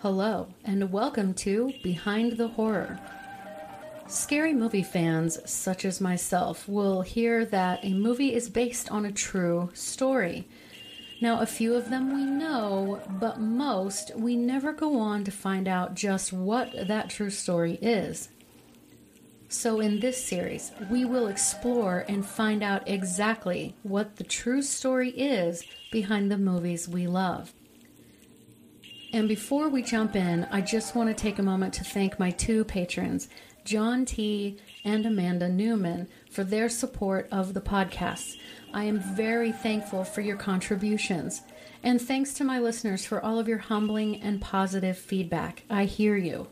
Hello, and welcome to Behind the Horror. Scary movie fans, such as myself, will hear that a movie is based on a true story. Now, a few of them we know, but most we never go on to find out just what that true story is. So, in this series, we will explore and find out exactly what the true story is behind the movies we love. And before we jump in, I just want to take a moment to thank my two patrons, John T. and Amanda Newman, for their support of the podcast. I am very thankful for your contributions. And thanks to my listeners for all of your humbling and positive feedback. I hear you.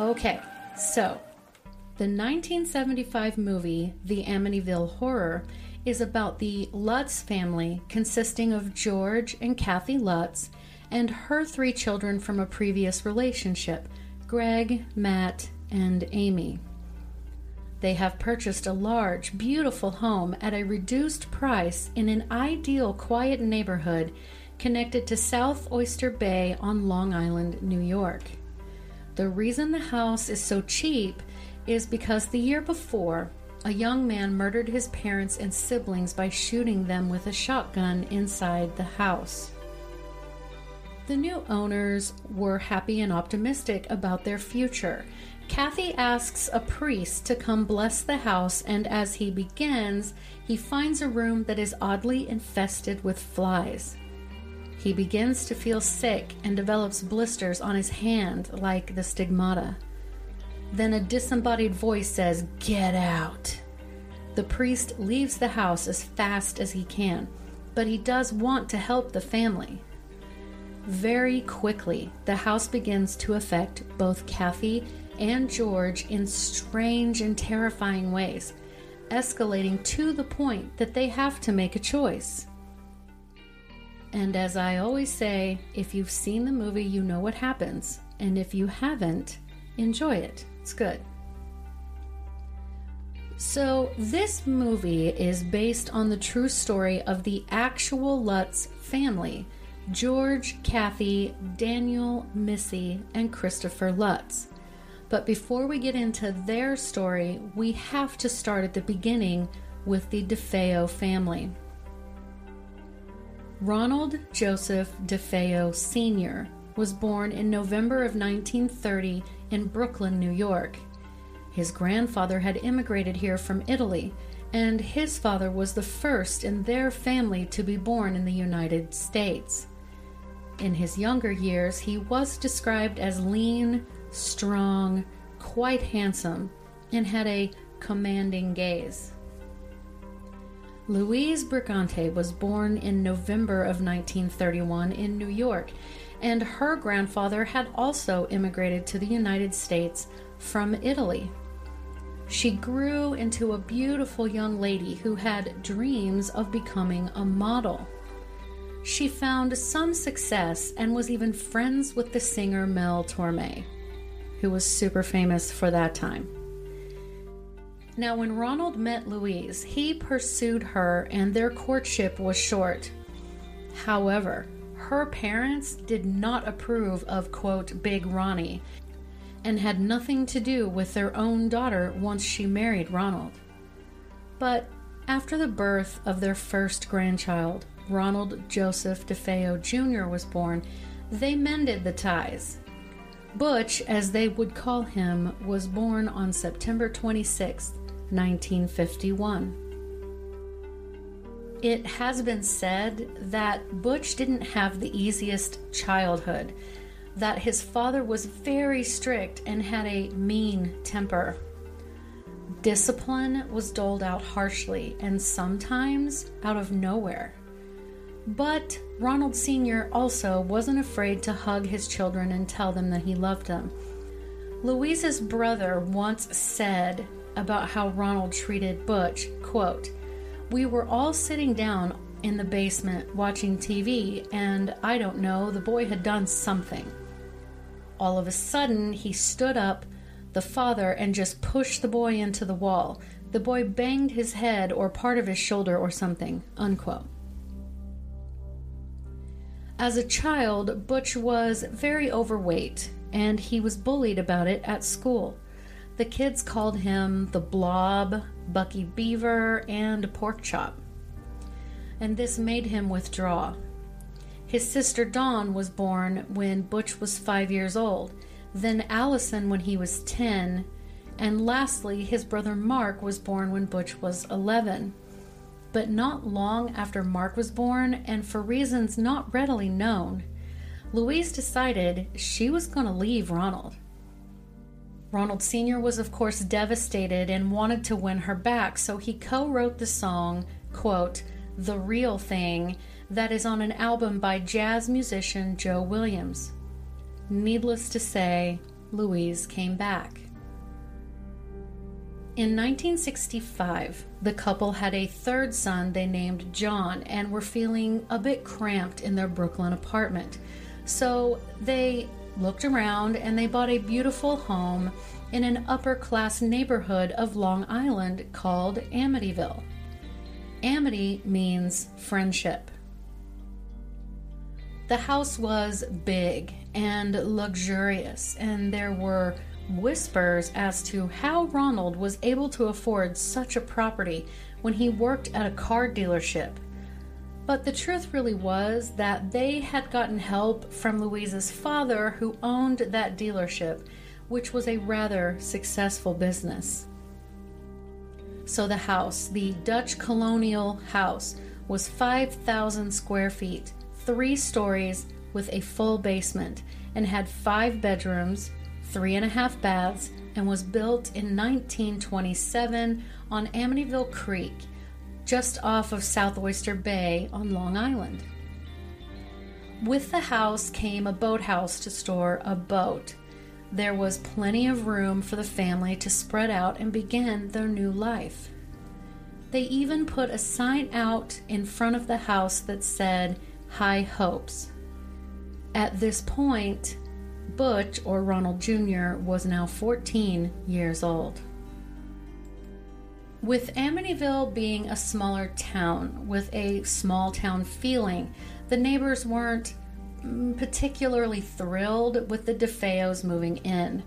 Okay, so the 1975 movie, The Amityville Horror, is about the Lutz family consisting of George and Kathy Lutz and her three children from a previous relationship Greg, Matt, and Amy. They have purchased a large, beautiful home at a reduced price in an ideal, quiet neighborhood connected to South Oyster Bay on Long Island, New York. The reason the house is so cheap is because the year before, a young man murdered his parents and siblings by shooting them with a shotgun inside the house. The new owners were happy and optimistic about their future. Kathy asks a priest to come bless the house, and as he begins, he finds a room that is oddly infested with flies. He begins to feel sick and develops blisters on his hand like the stigmata. Then a disembodied voice says, Get out! The priest leaves the house as fast as he can, but he does want to help the family. Very quickly, the house begins to affect both Kathy and George in strange and terrifying ways, escalating to the point that they have to make a choice. And as I always say, if you've seen the movie, you know what happens. And if you haven't, enjoy it. It's good. So, this movie is based on the true story of the actual Lutz family George, Kathy, Daniel, Missy, and Christopher Lutz. But before we get into their story, we have to start at the beginning with the DeFeo family. Ronald Joseph DeFeo Sr. was born in November of 1930 in Brooklyn, New York. His grandfather had immigrated here from Italy, and his father was the first in their family to be born in the United States. In his younger years, he was described as lean, strong, quite handsome, and had a commanding gaze. Louise Brigante was born in November of 1931 in New York, and her grandfather had also immigrated to the United States from Italy. She grew into a beautiful young lady who had dreams of becoming a model. She found some success and was even friends with the singer Mel Torme, who was super famous for that time. Now, when Ronald met Louise, he pursued her and their courtship was short. However, her parents did not approve of, quote, Big Ronnie and had nothing to do with their own daughter once she married Ronald. But after the birth of their first grandchild, Ronald Joseph DeFeo Jr. was born, they mended the ties. Butch, as they would call him, was born on September 26, 1951. It has been said that Butch didn't have the easiest childhood, that his father was very strict and had a mean temper. Discipline was doled out harshly and sometimes out of nowhere. But Ronald Sr. also wasn't afraid to hug his children and tell them that he loved them. Louise's brother once said about how Ronald treated Butch, quote, "We were all sitting down in the basement watching TV and I don't know, the boy had done something. All of a sudden, he stood up, the father, and just pushed the boy into the wall. The boy banged his head or part of his shoulder or something." Unquote. As a child, Butch was very overweight and he was bullied about it at school. The kids called him the Blob, Bucky Beaver, and Pork Chop. And this made him withdraw. His sister Dawn was born when Butch was five years old, then Allison when he was 10, and lastly, his brother Mark was born when Butch was 11. But not long after Mark was born, and for reasons not readily known, Louise decided she was going to leave Ronald. Ronald Sr. was, of course, devastated and wanted to win her back, so he co wrote the song, quote, The Real Thing, that is on an album by jazz musician Joe Williams. Needless to say, Louise came back. In 1965, the couple had a third son they named John and were feeling a bit cramped in their Brooklyn apartment. So they looked around and they bought a beautiful home in an upper class neighborhood of Long Island called Amityville. Amity means friendship. The house was big and luxurious, and there were whispers as to how Ronald was able to afford such a property when he worked at a car dealership. But the truth really was that they had gotten help from Louise's father, who owned that dealership, which was a rather successful business. So the house, the Dutch colonial house, was 5,000 square feet, three stories, with a full basement, and had five bedrooms, three and a half baths, and was built in 1927 on Amityville Creek, just off of South Oyster Bay on Long Island. With the house came a boathouse to store a boat. There was plenty of room for the family to spread out and begin their new life. They even put a sign out in front of the house that said, High Hopes. At this point, Butch, or Ronald Jr., was now 14 years old. With Amityville being a smaller town with a small town feeling, the neighbors weren't mm, particularly thrilled with the DeFeos moving in.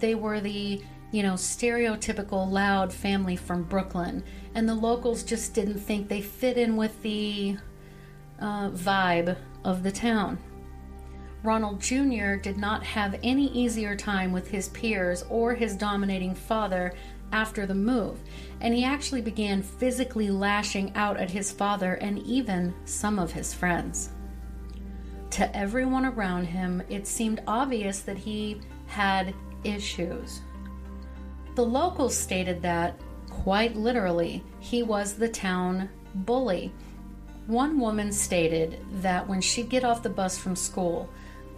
They were the, you know, stereotypical loud family from Brooklyn, and the locals just didn't think they fit in with the uh, vibe of the town. Ronald Jr. did not have any easier time with his peers or his dominating father after the move, and he actually began physically lashing out at his father and even some of his friends. To everyone around him, it seemed obvious that he had issues. The locals stated that, quite literally, he was the town bully. One woman stated that when she'd get off the bus from school,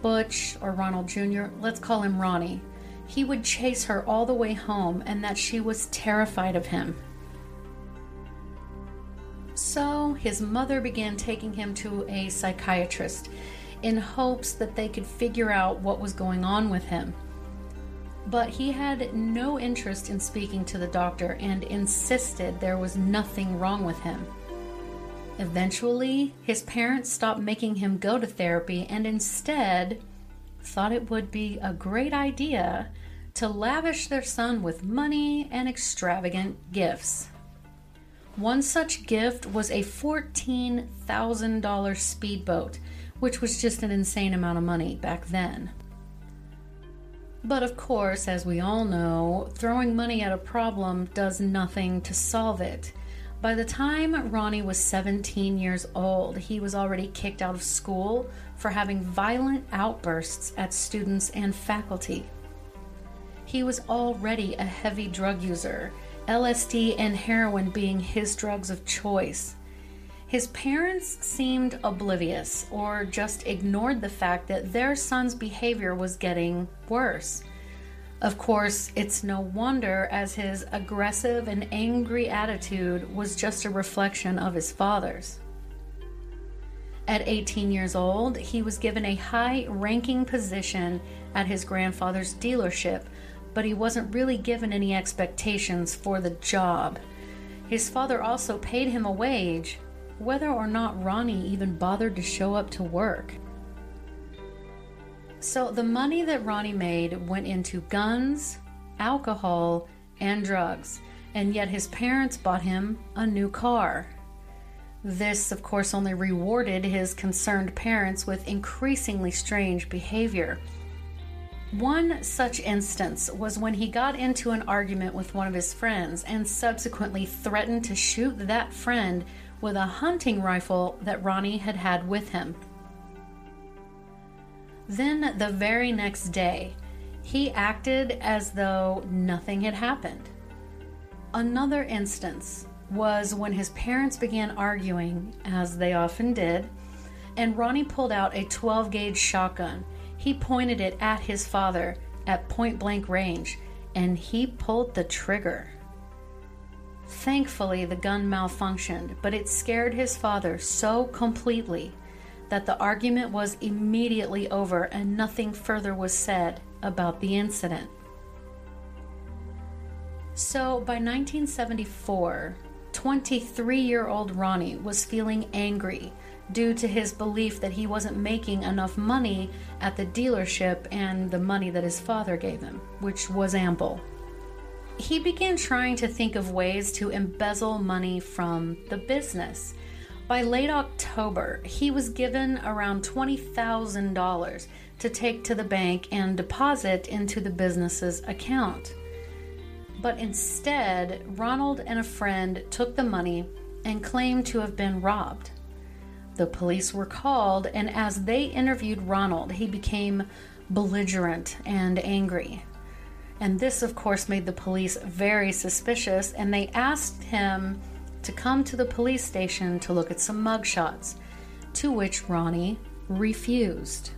Butch or Ronald Jr., let's call him Ronnie, he would chase her all the way home and that she was terrified of him. So his mother began taking him to a psychiatrist in hopes that they could figure out what was going on with him. But he had no interest in speaking to the doctor and insisted there was nothing wrong with him. Eventually, his parents stopped making him go to therapy and instead thought it would be a great idea to lavish their son with money and extravagant gifts. One such gift was a $14,000 speedboat, which was just an insane amount of money back then. But of course, as we all know, throwing money at a problem does nothing to solve it. By the time Ronnie was 17 years old, he was already kicked out of school for having violent outbursts at students and faculty. He was already a heavy drug user, LSD and heroin being his drugs of choice. His parents seemed oblivious or just ignored the fact that their son's behavior was getting worse. Of course, it's no wonder as his aggressive and angry attitude was just a reflection of his father's. At 18 years old, he was given a high ranking position at his grandfather's dealership, but he wasn't really given any expectations for the job. His father also paid him a wage, whether or not Ronnie even bothered to show up to work. So the money that Ronnie made went into guns, alcohol, and drugs, and yet his parents bought him a new car. This, of course, only rewarded his concerned parents with increasingly strange behavior. One such instance was when he got into an argument with one of his friends and subsequently threatened to shoot that friend with a hunting rifle that Ronnie had had with him. Then, the very next day, he acted as though nothing had happened. Another instance was when his parents began arguing, as they often did, and Ronnie pulled out a 12 gauge shotgun. He pointed it at his father at point blank range, and he pulled the trigger. Thankfully, the gun malfunctioned, but it scared his father so completely that the argument was immediately over and nothing further was said about the incident. So by 1974, 23 year old Ronnie was feeling angry due to his belief that he wasn't making enough money at the dealership and the money that his father gave him, which was ample. He began trying to think of ways to embezzle money from the business by late October, he was given around $20,000 to take to the bank and deposit into the business's account. But instead, Ronald and a friend took the money and claimed to have been robbed. The police were called, and as they interviewed Ronald, he became belligerent and angry. And this, of course, made the police very suspicious, and they asked him to come to the police station to look at some mugshots, to which Ronnie refused.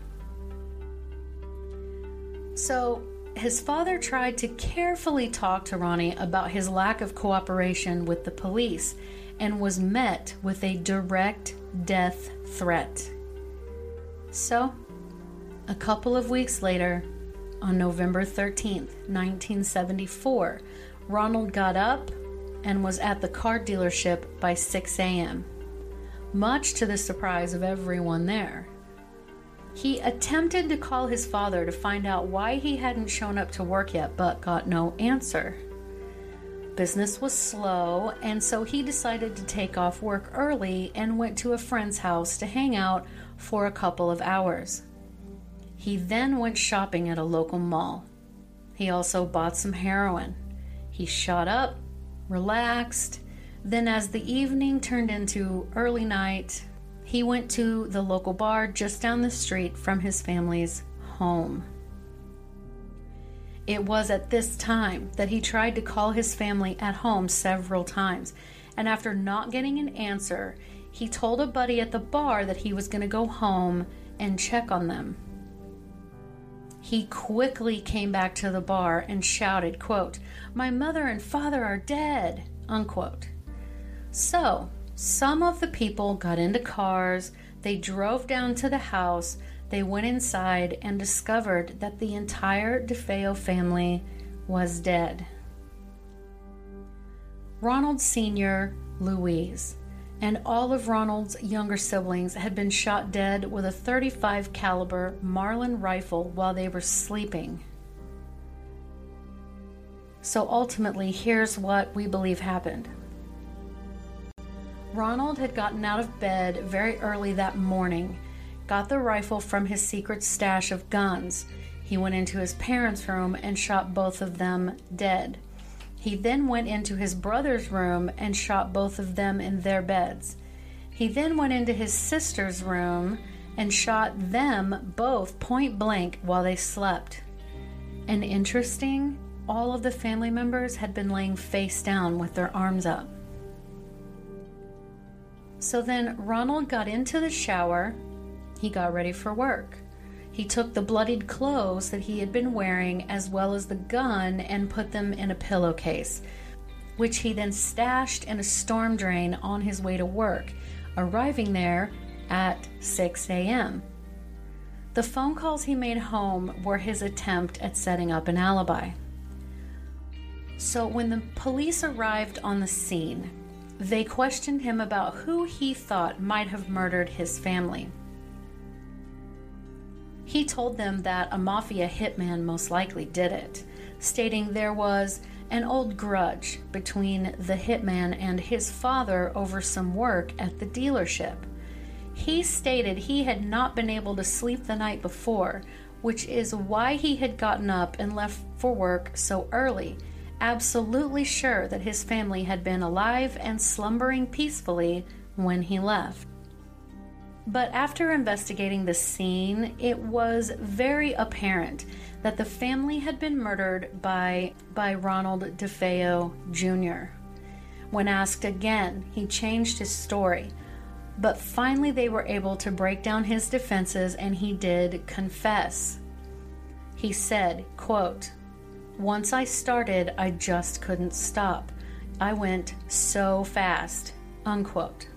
So, his father tried to carefully talk to Ronnie about his lack of cooperation with the police and was met with a direct death threat. So, a couple of weeks later, on November 13th, 1974, Ronald got up and was at the car dealership by 6 a.m., much to the surprise of everyone there. He attempted to call his father to find out why he hadn't shown up to work yet, but got no answer. Business was slow, and so he decided to take off work early and went to a friend's house to hang out for a couple of hours. He then went shopping at a local mall. He also bought some heroin. He shot up relaxed. Then, as the evening turned into early night, he went to the local bar just down the street from his family's home. It was at this time that he tried to call his family at home several times, and after not getting an answer, he told a buddy at the bar that he was going to go home and check on them. He quickly came back to the bar and shouted, quote, My mother and father are dead, unquote. So, some of the people got into cars, they drove down to the house, they went inside and discovered that the entire DeFeo family was dead. Ronald Sr., Louise, and all of Ronald's younger siblings had been shot dead with a 35 caliber Marlin rifle while they were sleeping. So ultimately, here's what we believe happened. Ronald had gotten out of bed very early that morning, got the rifle from his secret stash of guns. He went into his parents' room and shot both of them dead. He then went into his brother's room and shot both of them in their beds. He then went into his sister's room and shot them both point blank while they slept. And interesting, all of the family members had been laying face down with their arms up. So then Ronald got into the shower. He got ready for work. He took the bloodied clothes that he had been wearing, as well as the gun, and put them in a pillowcase, which he then stashed in a storm drain on his way to work, arriving there at 6 a.m. The phone calls he made home were his attempt at setting up an alibi. So, when the police arrived on the scene, they questioned him about who he thought might have murdered his family. He told them that a mafia hitman most likely did it, stating there was an old grudge between the hitman and his father over some work at the dealership. He stated he had not been able to sleep the night before, which is why he had gotten up and left for work so early, absolutely sure that his family had been alive and slumbering peacefully when he left. But after investigating the scene, it was very apparent that the family had been murdered by, by Ronald DeFeo Jr. When asked again, he changed his story. But finally, they were able to break down his defenses and he did confess. He said, quote, Once I started, I just couldn't stop. I went so fast. Unquote.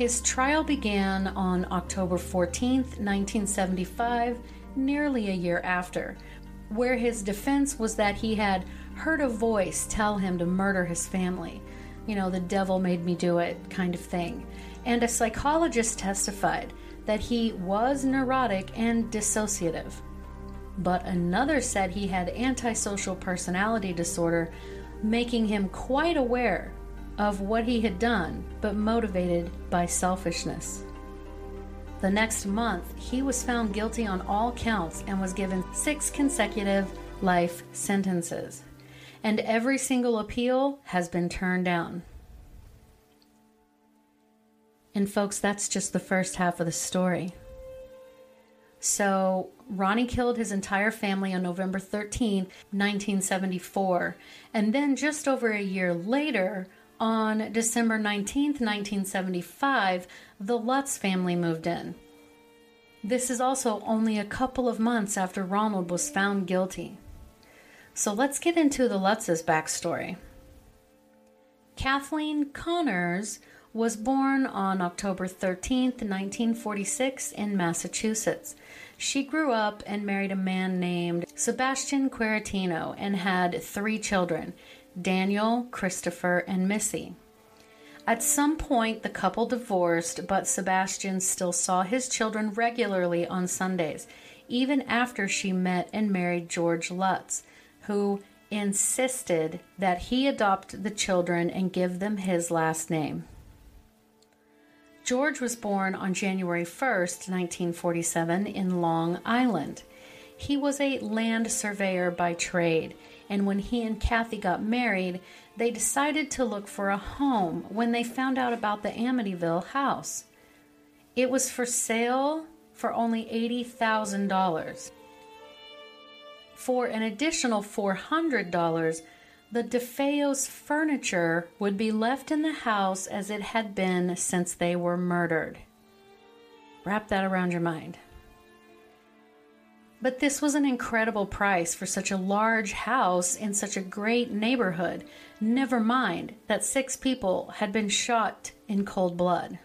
His trial began on October 14, 1975, nearly a year after, where his defense was that he had heard a voice tell him to murder his family. You know, the devil made me do it kind of thing. And a psychologist testified that he was neurotic and dissociative. But another said he had antisocial personality disorder, making him quite aware of what he had done, but motivated by selfishness. The next month, he was found guilty on all counts and was given six consecutive life sentences. And every single appeal has been turned down. And, folks, that's just the first half of the story. So, Ronnie killed his entire family on November 13, 1974. And then, just over a year later, on December 19, 1975, the Lutz family moved in. This is also only a couple of months after Ronald was found guilty. So let's get into the Lutz's backstory. Kathleen Connors was born on October 13, 1946, in Massachusetts. She grew up and married a man named Sebastian Queretino and had three children Daniel, Christopher, and Missy. At some point, the couple divorced, but Sebastian still saw his children regularly on Sundays, even after she met and married George Lutz, who insisted that he adopt the children and give them his last name. George was born on January 1st, 1947, in Long Island. He was a land surveyor by trade and when he and Kathy got married, they decided to look for a home when they found out about the Amityville house. It was for sale for only $80,000. For an additional $400, the DeFeo's furniture would be left in the house as it had been since they were murdered. Wrap that around your mind. But this was an incredible price for such a large house in such a great neighborhood, never mind that six people had been shot in cold blood.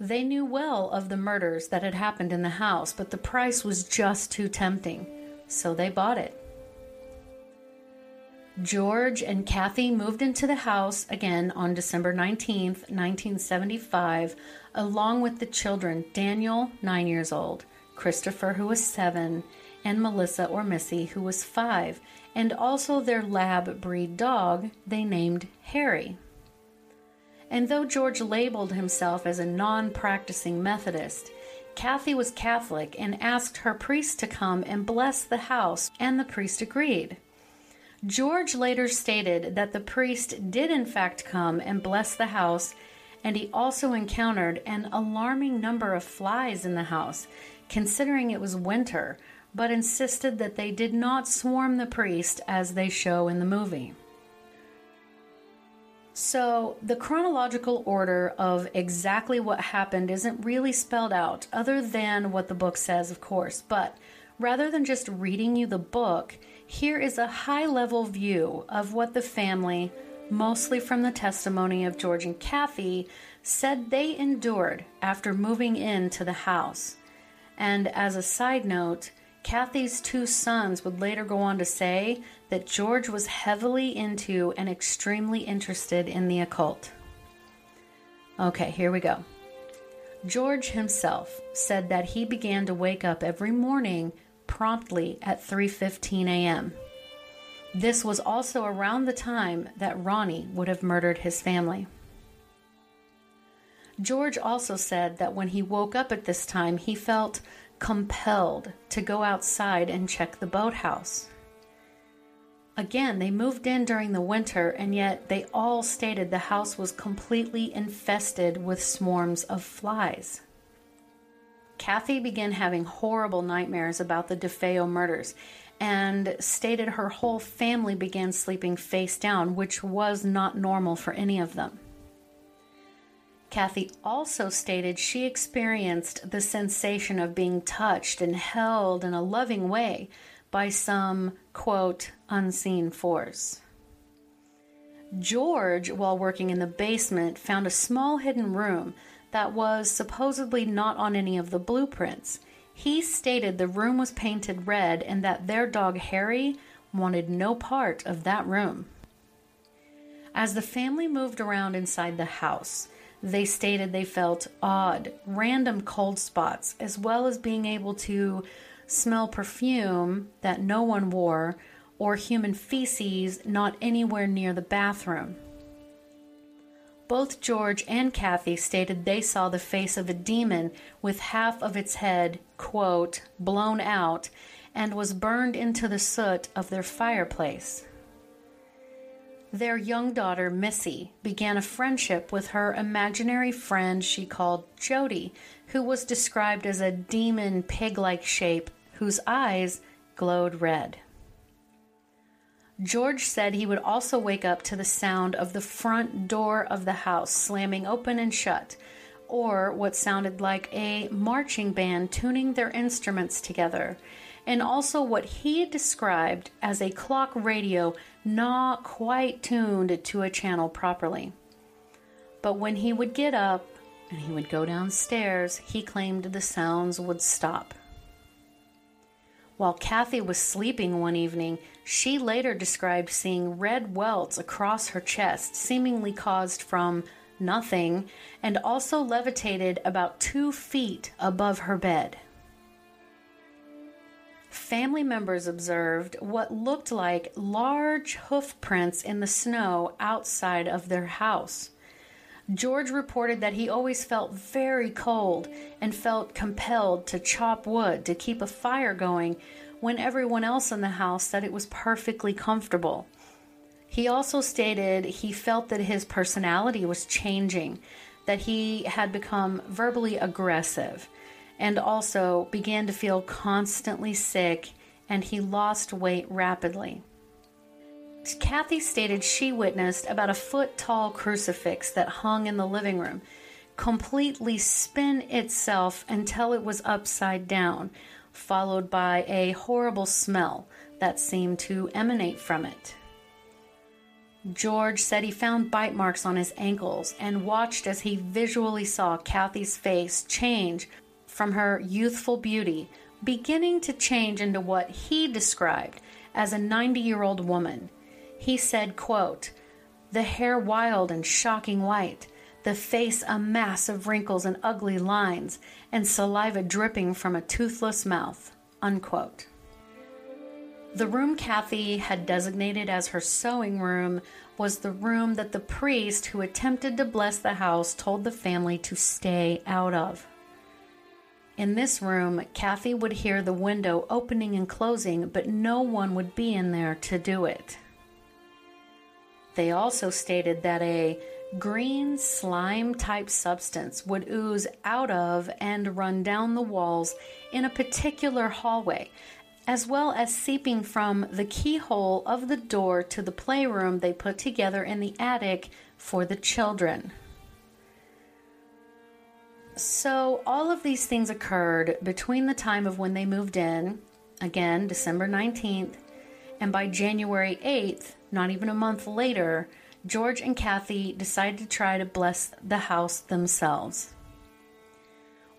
They knew well of the murders that had happened in the house, but the price was just too tempting, so they bought it. George and Kathy moved into the house again on December 19th, 1975, along with the children Daniel, nine years old, Christopher, who was seven, and Melissa or Missy, who was five, and also their lab breed dog they named Harry. And though George labeled himself as a non practicing Methodist, Kathy was Catholic and asked her priest to come and bless the house, and the priest agreed. George later stated that the priest did in fact come and bless the house, and he also encountered an alarming number of flies in the house, considering it was winter, but insisted that they did not swarm the priest as they show in the movie. So, the chronological order of exactly what happened isn't really spelled out, other than what the book says, of course. But rather than just reading you the book, here is a high level view of what the family, mostly from the testimony of George and Kathy, said they endured after moving into the house. And as a side note, Kathy's two sons would later go on to say that George was heavily into and extremely interested in the occult. Okay, here we go. George himself said that he began to wake up every morning promptly at 3:15 a.m. This was also around the time that Ronnie would have murdered his family. George also said that when he woke up at this time, he felt compelled to go outside and check the boathouse. Again, they moved in during the winter, and yet they all stated the house was completely infested with swarms of flies. Kathy began having horrible nightmares about the DeFeo murders and stated her whole family began sleeping face down, which was not normal for any of them. Kathy also stated she experienced the sensation of being touched and held in a loving way by some, quote, unseen force. George, while working in the basement, found a small hidden room that was supposedly not on any of the blueprints. He stated the room was painted red and that their dog Harry wanted no part of that room. As the family moved around inside the house, they stated they felt odd, random cold spots, as well as being able to smell perfume that no one wore or human feces not anywhere near the bathroom. Both George and Kathy stated they saw the face of a demon with half of its head, quote, blown out and was burned into the soot of their fireplace. Their young daughter, Missy, began a friendship with her imaginary friend she called Jody, who was described as a demon pig like shape whose eyes glowed red. George said he would also wake up to the sound of the front door of the house slamming open and shut, or what sounded like a marching band tuning their instruments together, and also what he described as a clock radio not quite tuned to a channel properly. But when he would get up and he would go downstairs, he claimed the sounds would stop. While Kathy was sleeping one evening, she later described seeing red welts across her chest, seemingly caused from nothing, and also levitated about two feet above her bed. Family members observed what looked like large hoof prints in the snow outside of their house. George reported that he always felt very cold and felt compelled to chop wood to keep a fire going when everyone else in the house said it was perfectly comfortable. He also stated he felt that his personality was changing, that he had become verbally aggressive, and also began to feel constantly sick and he lost weight rapidly. Kathy stated she witnessed about a foot tall crucifix that hung in the living room completely spin itself until it was upside down, followed by a horrible smell that seemed to emanate from it. George said he found bite marks on his ankles and watched as he visually saw Kathy's face change from her youthful beauty, beginning to change into what he described as a 90 year old woman he said, quote, the hair wild and shocking white, the face a mass of wrinkles and ugly lines, and saliva dripping from a toothless mouth. Unquote. The room Kathy had designated as her sewing room was the room that the priest who attempted to bless the house told the family to stay out of. In this room, Kathy would hear the window opening and closing, but no one would be in there to do it. They also stated that a green slime type substance would ooze out of and run down the walls in a particular hallway, as well as seeping from the keyhole of the door to the playroom they put together in the attic for the children. So, all of these things occurred between the time of when they moved in, again, December 19th, and by January 8th, not even a month later, George and Kathy decided to try to bless the house themselves.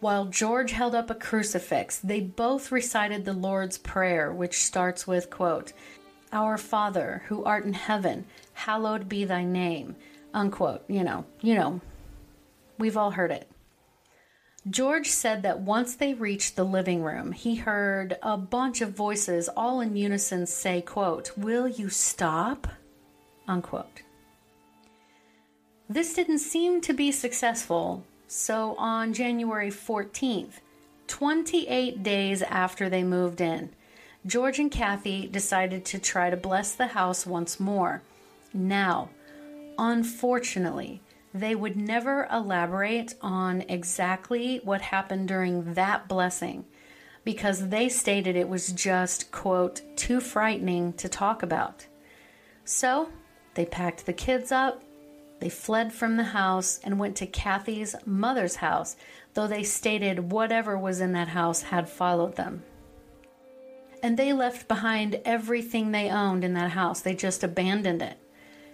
While George held up a crucifix, they both recited the Lord's Prayer, which starts with, quote, Our Father, who art in heaven, hallowed be thy name, unquote. You know, you know, we've all heard it. George said that once they reached the living room, he heard a bunch of voices all in unison say, quote, "Will you stop?" unquote. This didn't seem to be successful, so on January 14th, 28 days after they moved in, George and Kathy decided to try to bless the house once more. Now, unfortunately, they would never elaborate on exactly what happened during that blessing because they stated it was just, quote, too frightening to talk about. So they packed the kids up, they fled from the house, and went to Kathy's mother's house, though they stated whatever was in that house had followed them. And they left behind everything they owned in that house, they just abandoned it.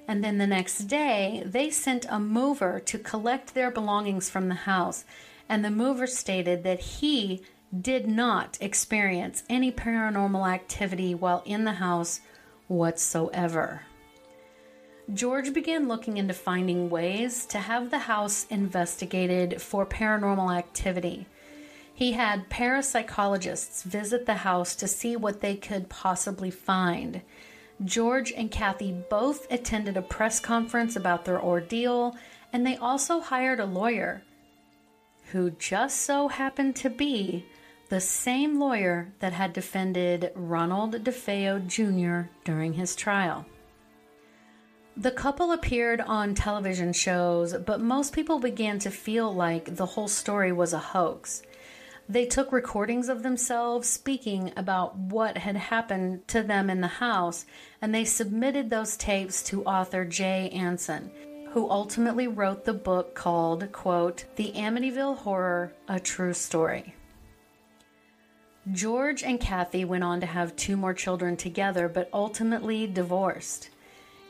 And then the next day, they sent a mover to collect their belongings from the house. And the mover stated that he did not experience any paranormal activity while in the house whatsoever. George began looking into finding ways to have the house investigated for paranormal activity. He had parapsychologists visit the house to see what they could possibly find. George and Kathy both attended a press conference about their ordeal, and they also hired a lawyer who just so happened to be the same lawyer that had defended Ronald DeFeo Jr. during his trial. The couple appeared on television shows, but most people began to feel like the whole story was a hoax. They took recordings of themselves speaking about what had happened to them in the house, and they submitted those tapes to author Jay Anson, who ultimately wrote the book called, quote, The Amityville Horror A True Story. George and Kathy went on to have two more children together, but ultimately divorced.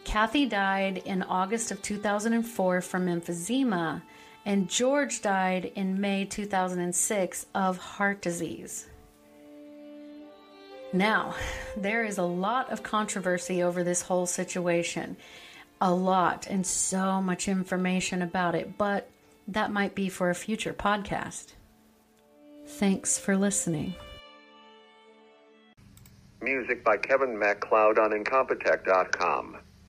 Kathy died in August of 2004 from emphysema, and George died in May 2006 of heart disease. Now, there is a lot of controversy over this whole situation. A lot and so much information about it, but that might be for a future podcast. Thanks for listening. Music by Kevin MacLeod on Incompetech.com.